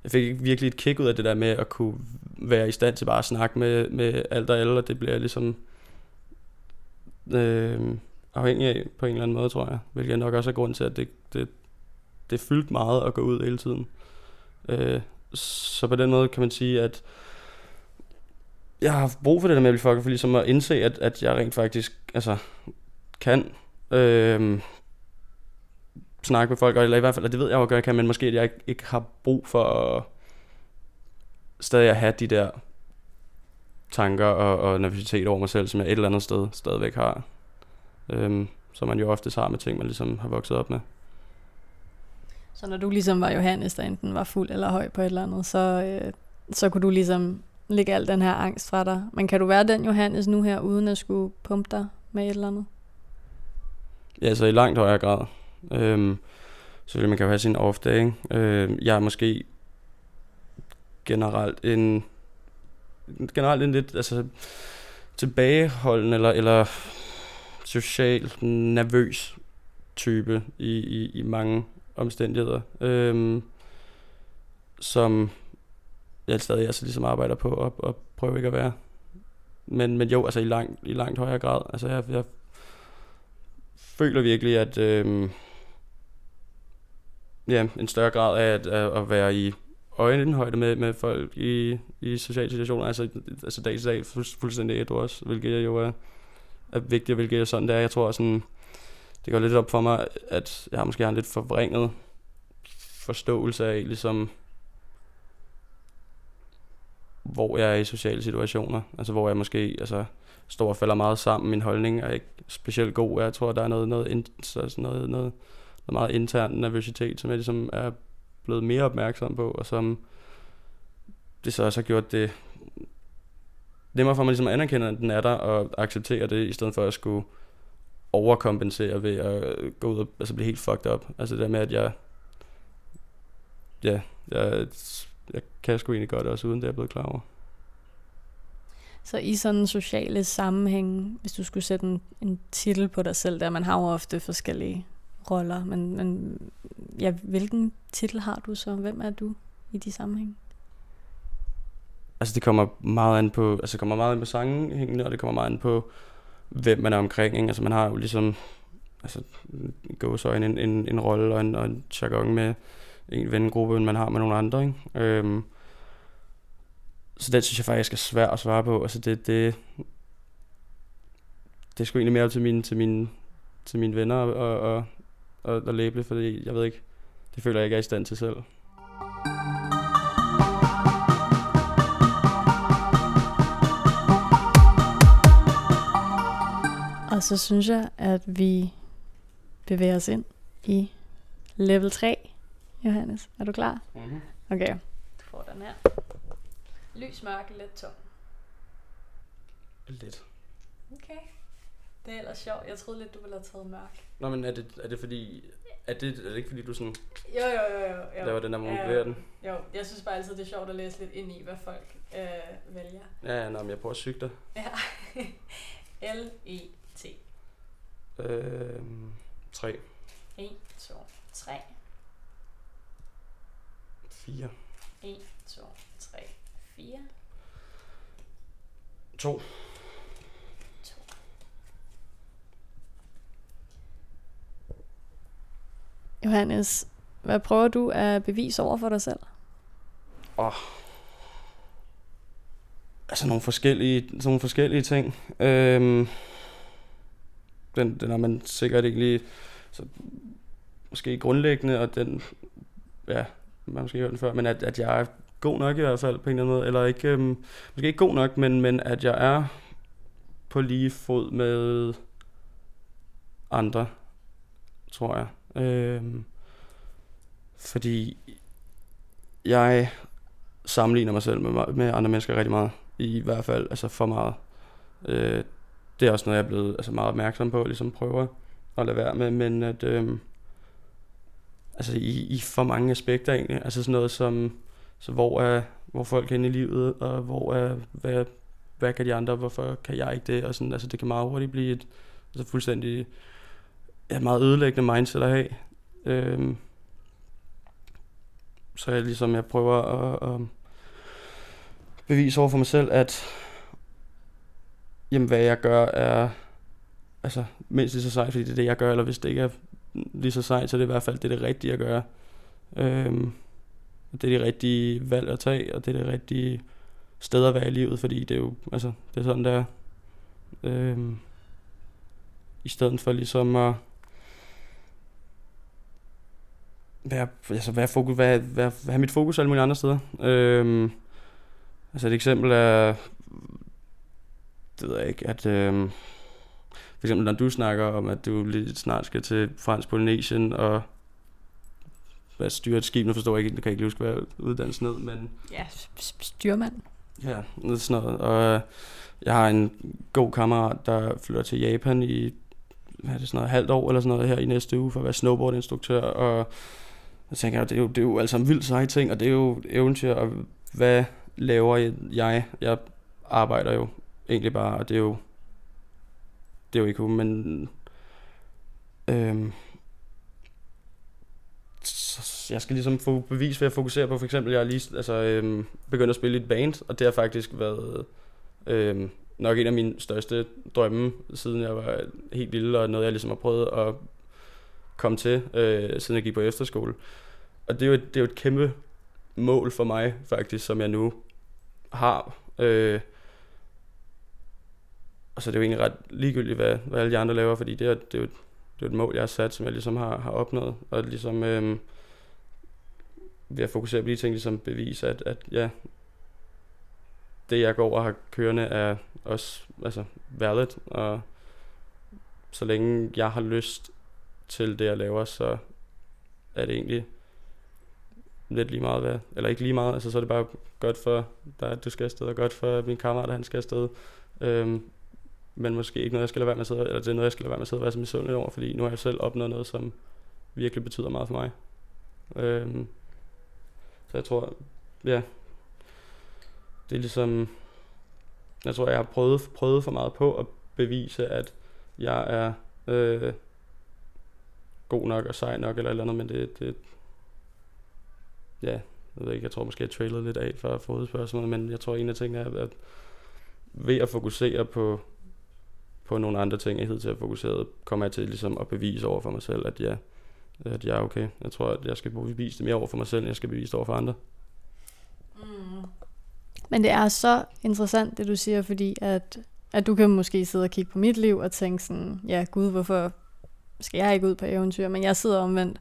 S1: jeg fik virkelig et kick ud af det der med at kunne være i stand til bare at snakke med, med alt og alle, og det bliver ligesom øh, afhængig af på en eller anden måde, tror jeg. Hvilket nok også er grund til, at det, det, det fyldt meget at gå ud hele tiden. Øh, så på den måde kan man sige, at jeg har haft brug for det der med at blive fucker, for ligesom at indse, at, at jeg rent faktisk altså, kan øh, snakke med folk, eller i hvert fald, at det ved jeg jo, at jeg kan, men måske at jeg ikke, ikke har brug for at stadig at have de der tanker og, og nervøsitet over mig selv, som jeg et eller andet sted stadigvæk har. Øhm, som man jo ofte har med ting, man ligesom har vokset op med.
S2: Så når du ligesom var Johannes, der enten var fuld eller høj på et eller andet, så, øh, så kunne du ligesom lægge al den her angst fra dig. Men kan du være den Johannes nu her, uden at skulle pumpe dig med et eller andet?
S1: Ja, så i langt højere grad. Øhm, selvfølgelig, man kan jo have sin off-day. Øhm, jeg er måske generelt en generelt en lidt altså, tilbageholden eller, eller social nervøs type i, i, i mange omstændigheder, øhm, som jeg stadig altså ligesom arbejder på at, at prøve ikke at være. Men, men jo, altså i langt, i langt højere grad. Altså jeg, jeg føler virkelig, at øhm, ja, en større grad af at, at være i øjenhøjde med, med folk i, i sociale situationer, altså, altså dag til dag fuldstændig et også, hvilket jo er, er vigtigt, hvilket jeg sådan det er. Jeg tror sådan, det går lidt op for mig, at jeg måske har en lidt forvrænget forståelse af, ligesom, hvor jeg er i sociale situationer. Altså hvor jeg måske altså, står og falder meget sammen. Min holdning er ikke specielt god. Jeg tror, der er noget, noget, så noget, noget, noget meget intern nervøsitet, som jeg ligesom er blevet mere opmærksom på, og som det så også har gjort det nemmere for mig ligesom at anerkende, at den er der, og acceptere det, i stedet for at skulle overkompensere ved at gå ud og altså blive helt fucked up. Altså det der med, at jeg, ja, jeg, jeg kan sgu egentlig godt også, uden det er blevet klar over.
S2: Så i sådan sociale sammenhæng, hvis du skulle sætte en, en titel på dig selv, der man har jo ofte forskellige roller, men, men ja, hvilken titel har du så? Hvem er du i de sammenhæng?
S1: Altså det kommer meget an på, altså det kommer meget an på sangen, og det kommer meget an på, hvem man er omkring. Ikke? Altså man har jo ligesom altså, gå så en, en, en rolle og en, og en jargon med en vennegruppe, end man har med nogle andre. Ikke? Øhm, så det synes jeg faktisk er svært at svare på. Altså det, det, det er sgu egentlig mere til mine, til mine, til mine venner og, og, og, og label, fordi jeg ved ikke, det føler jeg ikke er i stand til selv.
S2: Og så synes jeg, at vi bevæger os ind i level 3. Johannes, er du klar?
S1: Mm-hmm.
S2: Okay. Du får den her. Lys, mørk, let, tung.
S1: Lidt.
S2: Okay. Det er ellers sjovt. Jeg troede lidt, du ville have taget mørk.
S1: Nå, men er det, er det fordi, er det, er det ikke fordi, du sådan
S2: Jo, jo, jo, jo. jo.
S1: laver den der modulerer den?
S2: Jo, jeg synes bare altid, det er sjovt at læse lidt ind i, hvad folk øh, vælger.
S1: Ja, ja, nå, men jeg prøver at syge dig.
S2: Ja. *laughs* L-E-T.
S1: Øhm, 3,
S2: 1, 2, 3.
S1: 4,
S2: 1, 2, 3, 4.
S1: 2.
S2: 2. Johannes, hvad prøver du at bevise over for dig selv? Åh.
S1: Altså nogle forskellige, sådan nogle forskellige ting. Øhm, den, den har man sikkert ikke lige så, måske grundlæggende, og den, ja, man har måske hørt den før, men at, at jeg er god nok i hvert fald på en eller anden måde, eller ikke, øhm, måske ikke god nok, men, men at jeg er på lige fod med andre, tror jeg. Øh, fordi jeg sammenligner mig selv med, med andre mennesker rigtig meget. I hvert fald altså for meget. Øh, det er også noget, jeg er blevet altså meget opmærksom på, ligesom prøver at lade være med, men at øh, altså i, i for mange aspekter egentlig, altså sådan noget som, så hvor er, hvor folk er inde i livet, og hvor er, hvad, hvad kan de andre, hvorfor kan jeg ikke det, og sådan, altså det kan meget hurtigt blive et altså fuldstændig ja, meget ødelæggende mindset at have. Øhm, så jeg ligesom, jeg prøver at, at bevise over for mig selv, at jamen, hvad jeg gør er altså, mindst lige så sejt, fordi det er det, jeg gør, eller hvis det ikke er lige så sejt, så er det i hvert fald det, er det rigtige at gøre. Øhm, det er det rigtige valg at tage, og det er det rigtige sted at være i livet, fordi det er jo, altså, det er sådan, der øhm, i stedet for ligesom at være, altså være, fokus, være, være, have mit fokus alle mulige andre steder. Øhm, altså et eksempel er, det ved jeg ikke, at øhm, for eksempel når du snakker om, at du lidt snart skal til Fransk Polynesien og hvad styre et skib, nu forstår jeg ikke, det kan jeg ikke lige huske, hvad uddannelsen ned, men
S2: Ja, styrmand.
S1: Ja, noget sådan noget. Og øh, jeg har en god kammerat, der flytter til Japan i hvad er det, sådan noget, halvt år eller sådan noget her i næste uge for at være snowboardinstruktør. Og jeg tænker, det er jo, det er jo altså en vildt seje ting, og det er jo eventyr, og hvad laver jeg? Jeg arbejder jo egentlig bare, og det er jo, det er jo ikke men øhm, så jeg skal ligesom få bevis ved at fokusere på, for eksempel, jeg er lige altså, øhm, begyndt at spille i et band, og det har faktisk været øhm, nok en af mine største drømme, siden jeg var helt lille, og noget jeg ligesom har prøvet at kom til, øh, siden jeg gik på efterskole. Og det er, jo et, det er jo et kæmpe mål for mig, faktisk, som jeg nu har. Øh, og så er det jo egentlig ret ligegyldigt, hvad, hvad alle de andre laver, fordi det er, det er jo et, det er et mål, jeg har sat, som jeg ligesom har, har opnået. Og ligesom øh, ved at fokusere på de ting, ligesom bevise, at, at ja, det jeg går og har kørende er også altså, valid, og så længe jeg har lyst til det, jeg laver, så er det egentlig lidt lige meget, hvad, eller ikke lige meget, altså så er det bare godt for dig, at du skal afsted, og godt for min kammerat, at han skal afsted. Øhm, men måske ikke noget, jeg skal lade være med at sidde, eller det er noget, jeg skal lade være med at sidde og være så misundelig over, fordi nu har jeg selv opnået noget, som virkelig betyder meget for mig. Øhm, så jeg tror, ja, det er ligesom, jeg tror, jeg har prøvet, prøvet for meget på at bevise, at jeg er øh, god nok og sej nok, eller eller andet, men det, det ja, jeg ved ikke, jeg tror måske, jeg trailede lidt af for at få spørgsmålet, men jeg tror, en af tingene er, at ved at fokusere på, på nogle andre ting, jeg hed til at fokusere, kommer jeg til ligesom at bevise over for mig selv, at jeg, at jeg er okay. Jeg tror, at jeg skal bevise det mere over for mig selv, end jeg skal bevise det over for andre.
S2: Mm. Men det er så interessant, det du siger, fordi at, at du kan måske sidde og kigge på mit liv og tænke sådan, ja gud, hvorfor skal jeg ikke ud på eventyr? Men jeg sidder omvendt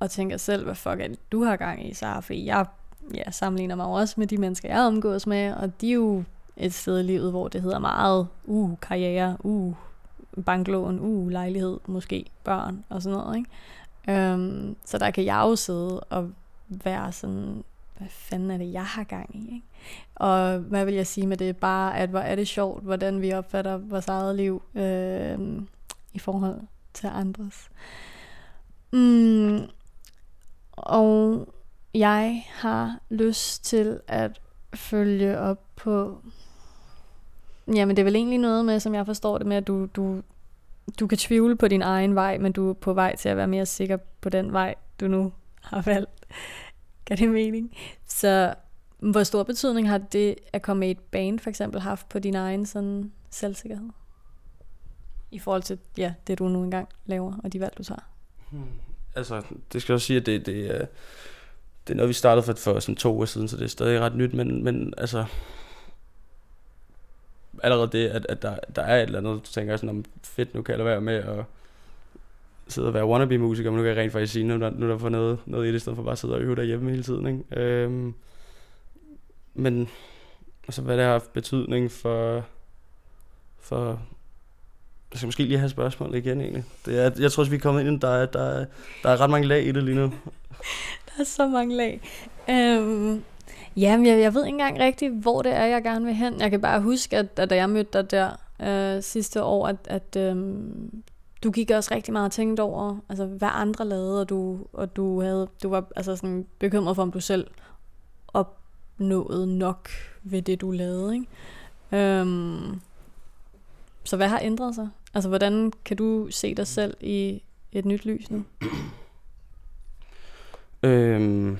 S2: og tænker selv, hvad fuck er det, du har gang i, Sara? Fordi jeg ja, sammenligner mig også med de mennesker, jeg omgås med, og de er jo et sted i livet, hvor det hedder meget, uh, karriere, uh, banklån, uh, lejlighed, måske børn og sådan noget, ikke? Øhm, så der kan jeg jo sidde og være sådan, hvad fanden er det, jeg har gang i, ikke? Og hvad vil jeg sige med det? Bare, at hvor er det sjovt, hvordan vi opfatter vores eget liv øh, i forhold til andres. Mm, og jeg har lyst til at følge op på... Jamen, det er vel egentlig noget med, som jeg forstår det med, at du, du, du kan tvivle på din egen vej, men du er på vej til at være mere sikker på den vej, du nu har valgt. Kan det mening? Så hvor stor betydning har det at komme i et band for eksempel haft på din egen sådan selvsikkerhed? I forhold til ja, det, du nu engang laver, og de valg, du tager.
S1: Hmm. Altså, det skal jeg også sige, at det, det, er, det er noget, vi startede for, for sådan to år siden, så det er stadig ret nyt, men, men altså, allerede det, at, at der, der er et eller andet, du tænker sådan, om fedt, nu kan jeg lade være med at sidde og være wannabe-musiker, men nu kan jeg rent faktisk sige, nu, nu er der for noget, noget i det, i stedet for bare at sidde og øve derhjemme hele tiden. Ikke? Øhm, men altså, hvad det har haft betydning for, for jeg skal måske lige have spørgsmål igen egentlig. Det er, jeg tror også, vi er kommet ind, der er, der, er, der er ret mange lag i det lige nu. *laughs*
S2: der er så mange lag. Øhm, jamen, jeg, jeg ved ikke engang rigtigt, hvor det er, jeg gerne vil hen. Jeg kan bare huske, at, at da jeg mødte dig der øh, sidste år, at, at øh, du gik også rigtig meget og tænkte over, altså, hvad andre lavede, og du, og du, havde, du var altså, sådan, bekymret for, om du selv opnåede nok ved det, du lavede. Ikke? Øhm, så hvad har ændret sig? Altså, hvordan kan du se dig selv i et nyt lys nu?
S1: øhm,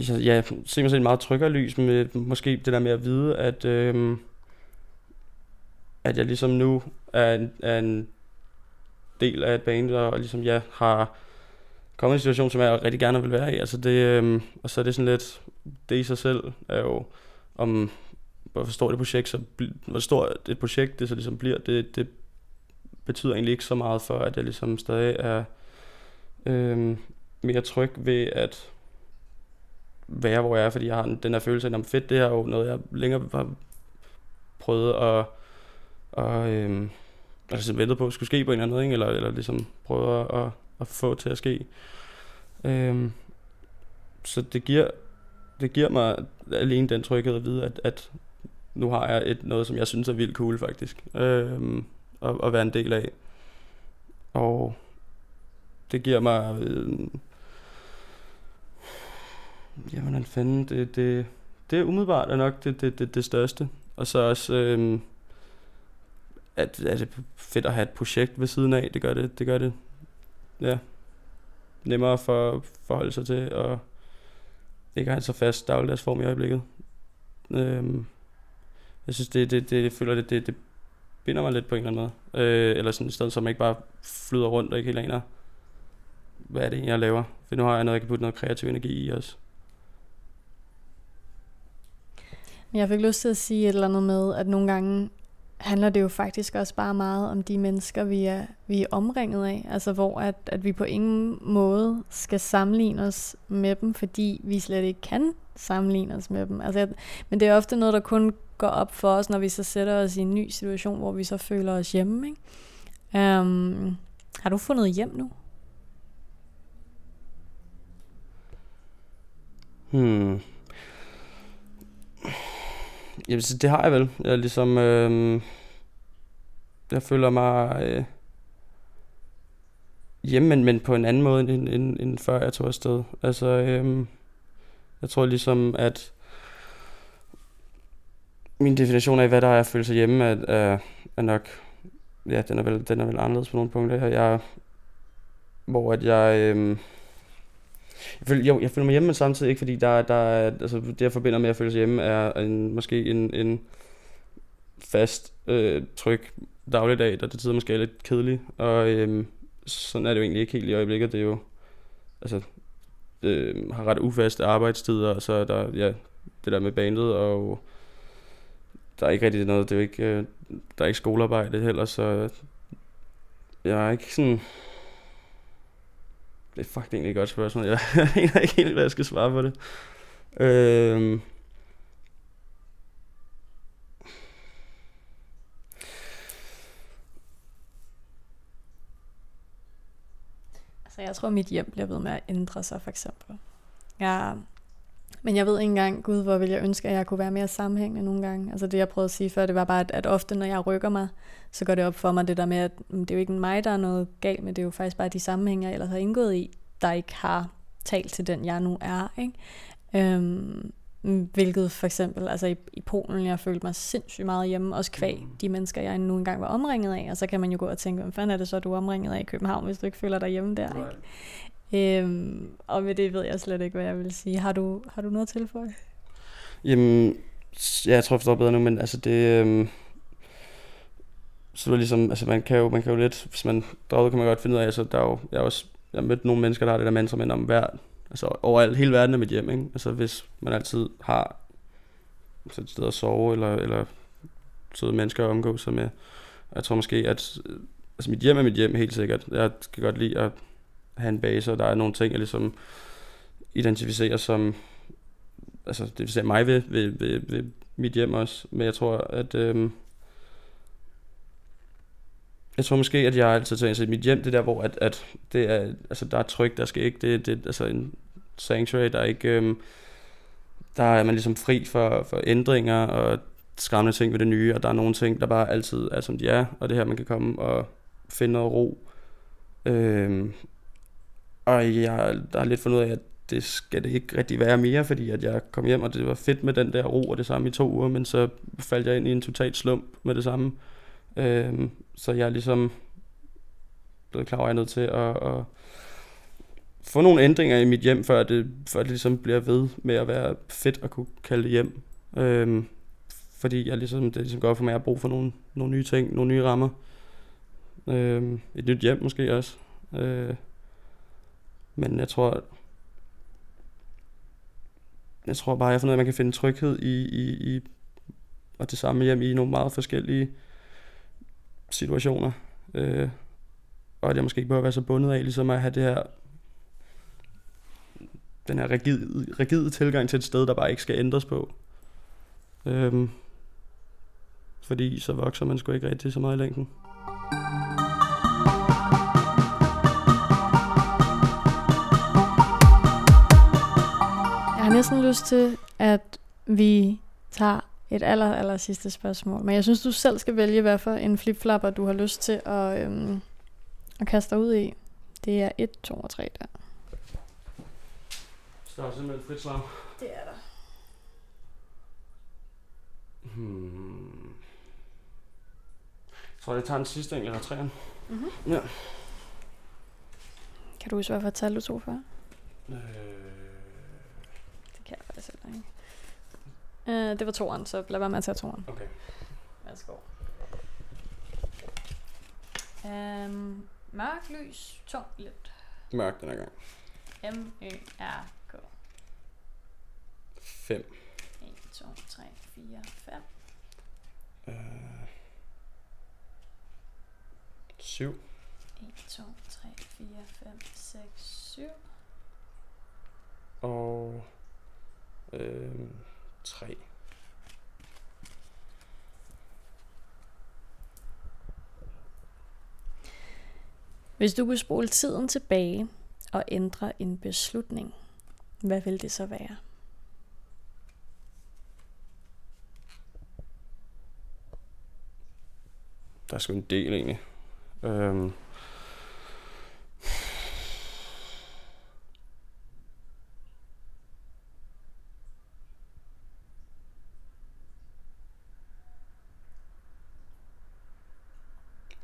S1: ja, ser mig selv meget tryggere lys med måske det der med at vide, at, øhm, at jeg ligesom nu er en, er en del af et band, og ligesom jeg har kommet i en situation, som jeg rigtig gerne vil være i. Altså det, øhm, og så er det sådan lidt, det i sig selv er jo, om hvor stort et projekt, så hvor stort et projekt det så ligesom bliver, det, det betyder egentlig ikke så meget for, at jeg ligesom stadig er øh, mere tryg ved at være, hvor jeg er, fordi jeg har den her følelse af, at fedt, det er jo noget, jeg længere har prøvet at, og, øh, altså ventet på, at skulle ske på en eller anden måde, ikke? eller, eller ligesom prøve at, at, at få til at ske. Øh, så det giver, det giver mig alene den tryghed at vide, at, at nu har jeg et, noget, som jeg synes er vildt cool faktisk, øh, at, at være en del af. Og det giver mig... Øh, jamen, hvordan fanden, det, det, det er umiddelbart er nok det, det, det, det største. Og så også, øh, at, at det er fedt at have et projekt ved siden af. Det gør det, det gør det ja, nemmere for at forholde sig til, og ikke have en så fast dagligdagsform i øjeblikket. Øhm, jeg synes, det, det, det, det føler, det, det, det binder mig lidt på en eller anden måde. Øh, eller sådan et sted, som ikke bare flyder rundt og ikke helt aner, hvad er det jeg laver. For nu har jeg noget, jeg kan putte noget kreativ energi i også.
S2: Men jeg fik lyst til at sige et eller andet med, at nogle gange handler det jo faktisk også bare meget om de mennesker, vi er, vi er omringet af. Altså hvor at, at vi på ingen måde skal sammenligne os med dem, fordi vi slet ikke kan sammenligne os med dem. Altså, men det er ofte noget, der kun går op for os, når vi så sætter os i en ny situation, hvor vi så føler os hjemme. Ikke? Um, har du fundet hjem nu?
S1: Hmm. Jamen, så det har jeg vel. Jeg er ligesom... Øh, jeg føler mig... Øh, hjemme, men, men på en anden måde, end, end, end før jeg tog afsted. Altså, øh, jeg tror ligesom, at min definition af, hvad der er at føle sig hjemme, er, er, er nok, ja, den er, vel, den er vel anderledes på nogle punkter. Jeg, hvor at jeg, øhm, jeg, føler, jo, jeg føler mig hjemme, men samtidig ikke, fordi der, der er, altså, det jeg forbinder med at føle sig hjemme, er en, måske en, en fast, øh, tryg dagligdag, der til tider måske er lidt kedelig, og øhm, sådan er det jo egentlig ikke helt i øjeblikket. Det er jo, altså, øh, har ret ufaste arbejdstider, og så er der, ja, det der med bandet, og der er ikke rigtig noget, det er jo ikke, øh, der er ikke skolearbejde heller, så jeg er ikke sådan, det er faktisk egentlig et godt spørgsmål. Jeg *laughs* aner ikke helt, hvad jeg skal svare på det. Øh,
S2: jeg tror, mit hjem bliver ved med at ændre sig, for eksempel. Ja, men jeg ved ikke engang, gud, hvor vil jeg ønske, at jeg kunne være mere sammenhængende nogle gange. Altså det, jeg prøvede at sige før, det var bare, at, at ofte, når jeg rykker mig, så går det op for mig det der med, at mm, det er jo ikke mig, der er noget galt med, det er jo faktisk bare de sammenhæng, jeg ellers har indgået i, der ikke har talt til den, jeg nu er. Ikke? Øhm, hvilket for eksempel, altså i, i Polen, jeg følte mig sindssygt meget hjemme, også kvæg mm. de mennesker, jeg nu engang var omringet af, og så kan man jo gå og tænke, hvad fanden er det så, du er omringet af i København, hvis du ikke føler dig hjemme der, right. ikke? Øhm, og med det ved jeg slet ikke, hvad jeg vil sige. Har du, har du noget til for
S1: Jamen, ja, jeg tror, jeg forstår bedre nu, men altså det... Øhm, så er det ligesom, altså man kan jo, man kan jo lidt, hvis man drager, kan man godt finde ud af, altså der er jo, jeg har også, jeg har mødt nogle mennesker, der har det der mantra med, om hver altså overalt, hele verden er mit hjem, ikke? Altså hvis man altid har altså et sted at sove, eller, eller søde mennesker at omgå sig med. Jeg tror måske, at altså mit hjem er mit hjem helt sikkert. Jeg kan godt lide at have en base, og der er nogle ting, jeg ligesom identificerer som, altså det vil sige mig ved, ved, ved, ved mit hjem også, men jeg tror, at øhm, jeg tror måske, at jeg altid tænker, altså, at mit hjem, det der, hvor at, at det er, altså, der er tryk, der skal ikke, det, det altså en sanctuary, der er ikke, øhm, der er man ligesom fri for, for ændringer og skræmmende ting ved det nye, og der er nogle ting, der bare altid er, som de er, og det her, man kan komme og finde noget ro. Øhm, og jeg der har lidt fundet ud af, at det skal det ikke rigtig være mere, fordi at jeg kom hjem, og det var fedt med den der ro og det samme i to uger, men så faldt jeg ind i en total slump med det samme. Øhm, så jeg er ligesom blevet klar over, at jeg er nødt til at, at få nogle ændringer i mit hjem, før det, før det ligesom bliver ved med at være fedt at kunne kalde det hjem. Øhm, fordi jeg ligesom, det ligesom godt for mig, at jeg har brug for nogle, nogle nye ting, nogle nye rammer. Øhm, et nyt hjem måske også. Øh, men jeg tror, jeg tror bare, jeg finder, at man kan finde tryghed i, i, i og det samme hjem i nogle meget forskellige situationer. Øh, og at jeg måske ikke behøver være så bundet af ligesom at have det her den her rigide, rigide tilgang til et sted, der bare ikke skal ændres på. Øh, fordi så vokser man sgu ikke rigtig så meget i længden.
S2: Jeg har næsten lyst til, at vi tager et aller, aller sidste spørgsmål. Men jeg synes, du selv skal vælge, hvad for en flipflapper du har lyst til at, øhm, at kaste dig ud i. Det er 1, 2 og 3 der.
S1: Der er simpelthen frit slag.
S2: Det er der.
S1: Hmm. Jeg tror, jeg tager den sidste enkelt af træerne.
S2: Mm-hmm.
S1: Ja.
S2: Kan du huske, hvad for tal du tog før?
S1: Øh,
S2: Det kan jeg faktisk heller ikke. Uh, det var toeren, så lad være med at tage toeren.
S1: okay.
S2: Værsgo. Um, mørk lys, tung lidt.
S1: Mørk den her gang.
S2: M-Ø-R-K.
S1: 5.
S2: 1, 2, 3, 4, 5.
S1: Øh, 7.
S2: 1, 2, 3, 4, 5, 6, 7.
S1: Og øh, 3.
S2: Hvis du kunne spole tiden tilbage og ændre en beslutning, hvad vil det så være?
S1: Der er sgu en del egentlig. Øhm.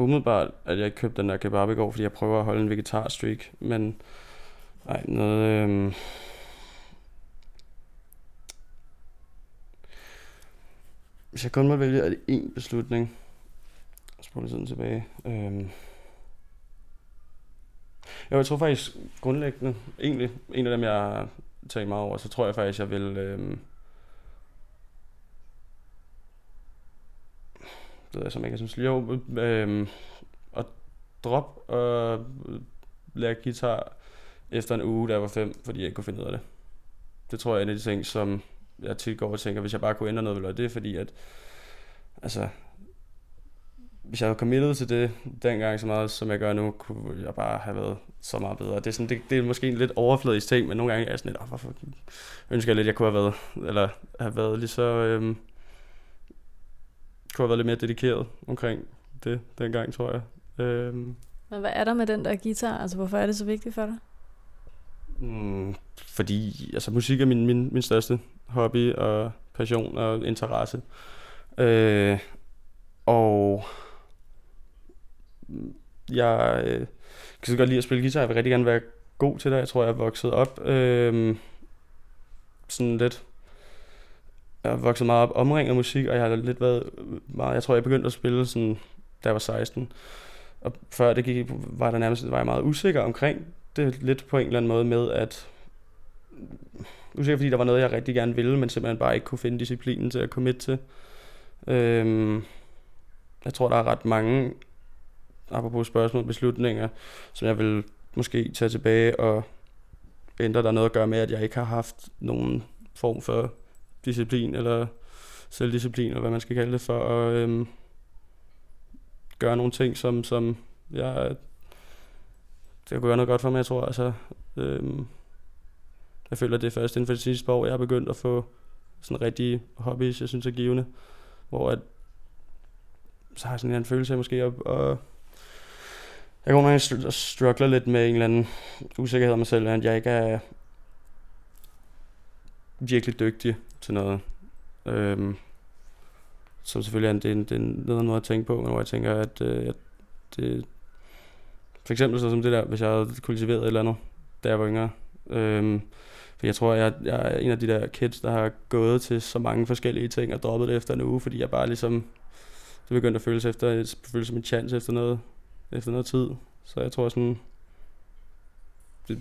S1: Umiddelbart, at jeg ikke købte den der kebab i går, fordi jeg prøver at holde en vegetarstreak, men nej, noget, Øh... hvis jeg kun må vælge én beslutning, spole tiden tilbage. Øh... Jo, jeg tror faktisk grundlæggende, egentlig en af dem, jeg tænker meget over, så tror jeg faktisk, jeg vil... Øh det ved jeg som ikke, jeg synes. Jo, øhm, øh, at droppe og lære guitar efter en uge, der var fem, fordi jeg ikke kunne finde ud af det. Det tror jeg er en af de ting, som jeg tit går og tænker, hvis jeg bare kunne ændre noget, ville det, fordi at, altså, hvis jeg havde committet til det dengang så meget, som jeg gør nu, kunne jeg bare have været så meget bedre. Det er, sådan, det, det er måske en lidt overfladisk ting, men nogle gange er jeg sådan lidt, oh, hvorfor ønsker jeg lidt, at jeg kunne have været, eller have været lige så, øhm, kunne have været lidt mere dedikeret omkring det dengang, tror jeg. Øhm.
S2: Men hvad er der med den der guitar? Altså, hvorfor er det så vigtigt for dig?
S1: Mm, fordi altså, musik er min, min, min største hobby og passion og interesse. Øh, og jeg øh, kan så godt lide at spille guitar. Jeg vil rigtig gerne være god til det. Jeg tror, jeg er vokset op øh, sådan lidt... Jeg har vokset meget op omringet af musik, og jeg har lidt været meget... Jeg tror, jeg begyndte at spille sådan, da jeg var 16. Og før det gik, var der nærmest var jeg meget usikker omkring det lidt på en eller anden måde med, at usikker fordi der var noget, jeg rigtig gerne ville, men simpelthen bare ikke kunne finde disciplinen til at komme til. Øhm, jeg tror, der er ret mange, apropos spørgsmål beslutninger, som jeg vil måske tage tilbage og ændre. Der noget at gøre med, at jeg ikke har haft nogen form for disciplin eller selvdisciplin, eller hvad man skal kalde det, for at øhm, gøre nogle ting, som, som jeg det kunne gøre noget godt for mig, jeg tror. Altså, øhm, jeg føler, at det er først inden for det sidste år, jeg har begyndt at få sådan rigtige hobbies, jeg synes er givende. Hvor at, så har jeg sådan en følelse af måske at, at jeg går nogle gange struggler lidt med en eller anden usikkerhed om mig selv, at jeg ikke er virkelig dygtig til noget. Øhm, som selvfølgelig er en, det er en, det er en måde at tænke på, men hvor jeg tænker, at, øh, at det, for eksempel så som det der, hvis jeg havde kultiveret et eller andet, da jeg var yngre. Øhm, for jeg tror, jeg, jeg er en af de der kids, der har gået til så mange forskellige ting og droppet det efter en uge, fordi jeg bare ligesom, det begyndte at føles, efter, føles som en chance efter noget, efter noget tid. Så jeg tror sådan,
S2: det,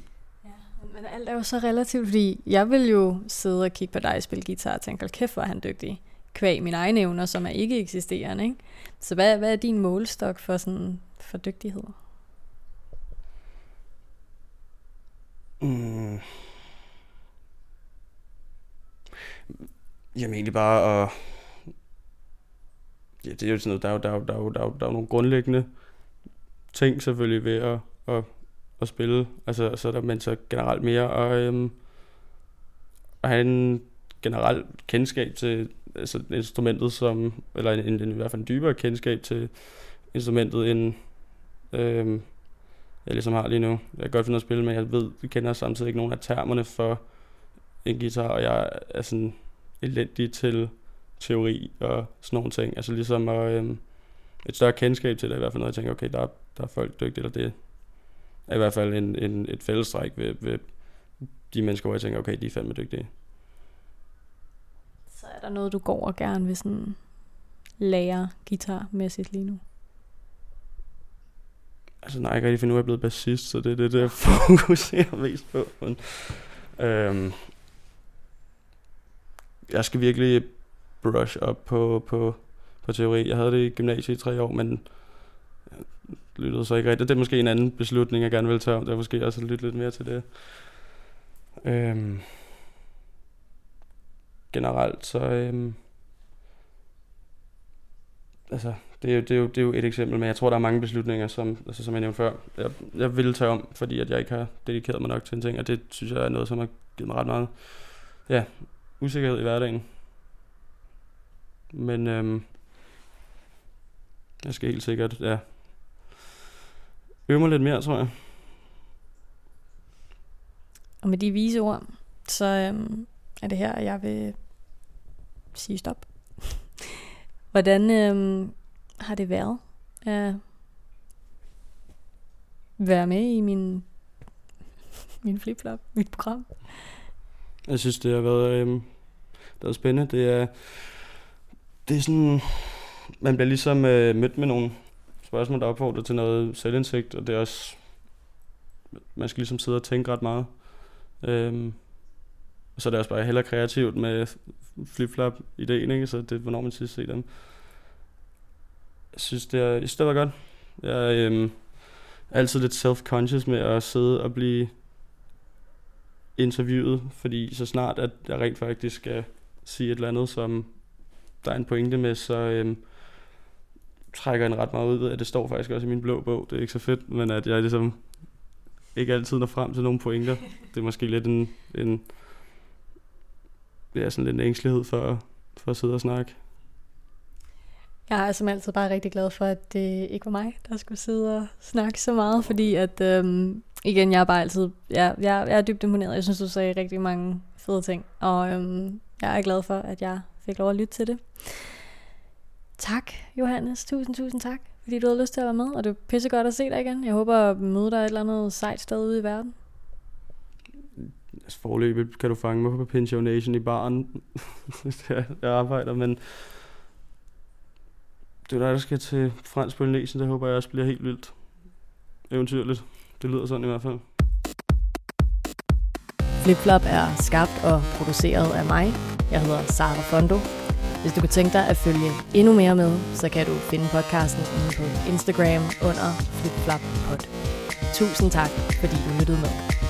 S2: men alt er jo så relativt, fordi jeg vil jo sidde og kigge på dig spille guitar og tænke, hold kæft, hvor er han dygtig. Kvæg mine egne evner, som er ikke eksisterende. Ikke? Så hvad, hvad er din målestok for, sådan, for dygtighed?
S1: Mm. Jamen egentlig bare at... Ja, det er jo sådan noget, der er jo, der er jo, der er jo, der er jo, der er jo nogle grundlæggende ting selvfølgelig ved at, at, at spille. Altså, så er der, men så generelt mere Og, øhm, at have en generelt kendskab til altså instrumentet som, eller en, en, en, i hvert fald en dybere kendskab til instrumentet end, øhm, jeg ligesom har lige nu. Jeg kan godt finde at spille, men jeg ved, jeg kender samtidig ikke nogen af termerne for en guitar, og jeg er sådan elendig til teori og sådan nogle ting. Altså ligesom at, øhm, et større kendskab til det, i hvert fald noget, jeg tænker, okay, der, der er folk dygtige, eller det er i hvert fald en, en, et fællestræk ved, ved de mennesker, hvor jeg tænker, okay, de er fandme dygtige.
S2: Så er der noget, du går og gerne vil sådan lære guitarmæssigt lige nu?
S1: altså nej, jeg kan ikke finde ud af, at jeg er blevet bassist, så det er det, der *laughs* fokuserer mest på. Men, øhm, jeg skal virkelig brush op på, på, på teori. Jeg havde det i gymnasiet i tre år, men lyttede så ikke rigtigt. Det er måske en anden beslutning, jeg gerne vil tage om. Det er måske også at lytte lidt mere til det. Øhm, generelt, så... Øhm, altså, det er, jo, det, er jo, det er jo et eksempel, men jeg tror, der er mange beslutninger, som, altså, som jeg nævnte før, jeg, jeg vil tage om, fordi at jeg ikke har dedikeret mig nok til en ting, og det synes jeg er noget, som har givet mig ret meget ja, usikkerhed i hverdagen. Men øhm, jeg skal helt sikkert ja, øve mig lidt mere, tror jeg.
S2: Og med de vise ord, så øhm, er det her, jeg vil sige stop. *laughs* Hvordan øhm, har det været at være med i min, *laughs* min flipflop, mit program?
S1: Jeg synes, det har været, øhm, det har spændende. Det er, det er sådan, man bliver ligesom øh, mødt med nogle spørgsmål, der opfordrer til noget selvindsigt, og det er også, man skal ligesom sidde og tænke ret meget. Øhm, og så er det også bare heller kreativt med flip-flop ideen, ikke? Så det er, hvornår man sidst ser dem. Jeg synes, det, er, jeg synes, det var godt. Jeg er øhm, altid lidt self-conscious med at sidde og blive interviewet, fordi så snart, at jeg rent faktisk skal sige et eller andet, som der er en pointe med, så øhm, trækker en ret meget ud ved, at det står faktisk også i min blå bog. Det er ikke så fedt, men at jeg ligesom ikke altid når frem til nogle pointer. Det er måske lidt en, en ja, sådan lidt en ængstelighed for, for at sidde og snakke.
S2: Jeg er som altid bare rigtig glad for, at det ikke var mig, der skulle sidde og snakke så meget, fordi at, øhm, igen, jeg er bare altid, ja, jeg, jeg er dybt imponeret. Jeg synes, du sagde rigtig mange fede ting, og øhm, jeg er glad for, at jeg fik lov at lytte til det. Tak, Johannes. Tusind, tusind tak, fordi du havde lyst til at være med, og det er pissegodt at se dig igen. Jeg håber at møde dig et eller andet sejt sted ude i verden.
S1: Altså forløbet kan du fange mig på pensionation i baren, *laughs* jeg arbejder, men det er dig, der skal til fransk Polynesien, det håber jeg også bliver helt vildt eventyrligt. Det lyder sådan i hvert fald.
S2: Flipflop er skabt og produceret af mig. Jeg hedder Sara Fondo. Hvis du kunne tænke dig at følge endnu mere med, så kan du finde podcasten inde på Instagram under flipflappod. Tusind tak, fordi du lyttede med.